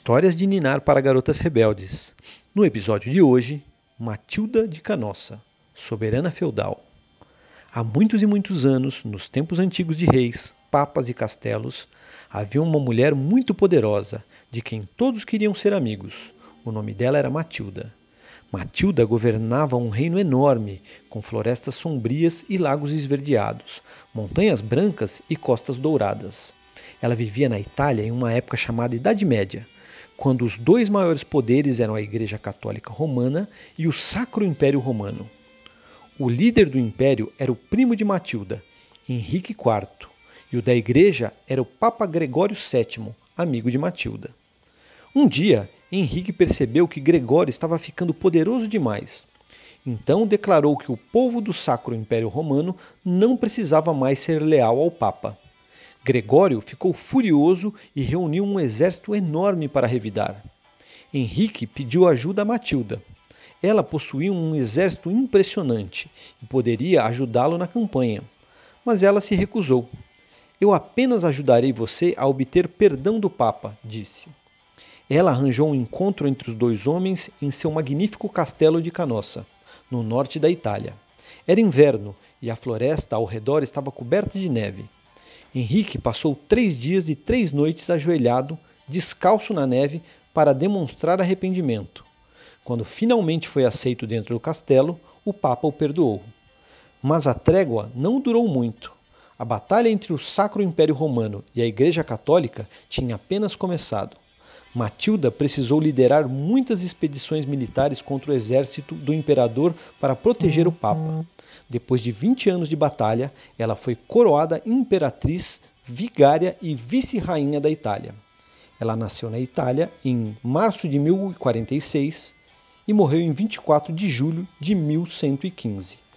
Histórias de Ninar para Garotas Rebeldes. No episódio de hoje, Matilda de Canossa, soberana feudal. Há muitos e muitos anos, nos tempos antigos de reis, papas e castelos, havia uma mulher muito poderosa, de quem todos queriam ser amigos. O nome dela era Matilda. Matilda governava um reino enorme, com florestas sombrias e lagos esverdeados, montanhas brancas e costas douradas. Ela vivia na Itália em uma época chamada Idade Média, quando os dois maiores poderes eram a Igreja Católica Romana e o Sacro Império Romano. O líder do império era o primo de Matilda, Henrique IV, e o da Igreja era o Papa Gregório VII, amigo de Matilda. Um dia, Henrique percebeu que Gregório estava ficando poderoso demais. Então declarou que o povo do Sacro Império Romano não precisava mais ser leal ao Papa. Gregório ficou furioso e reuniu um exército enorme para revidar. Henrique pediu ajuda a Matilda. Ela possuía um exército impressionante e poderia ajudá-lo na campanha, mas ela se recusou. Eu apenas ajudarei você a obter perdão do Papa, disse. Ela arranjou um encontro entre os dois homens em seu magnífico castelo de Canossa, no norte da Itália. Era inverno e a floresta ao redor estava coberta de neve. Henrique passou três dias e três noites ajoelhado, descalço na neve, para demonstrar arrependimento. Quando finalmente foi aceito dentro do castelo, o Papa o perdoou. Mas a trégua não durou muito. A batalha entre o Sacro Império Romano e a Igreja Católica tinha apenas começado. Matilda precisou liderar muitas expedições militares contra o exército do imperador para proteger o Papa. Depois de 20 anos de batalha, ela foi coroada imperatriz, vigária e vice-rainha da Itália. Ela nasceu na Itália em março de 1046 e morreu em 24 de julho de 1115.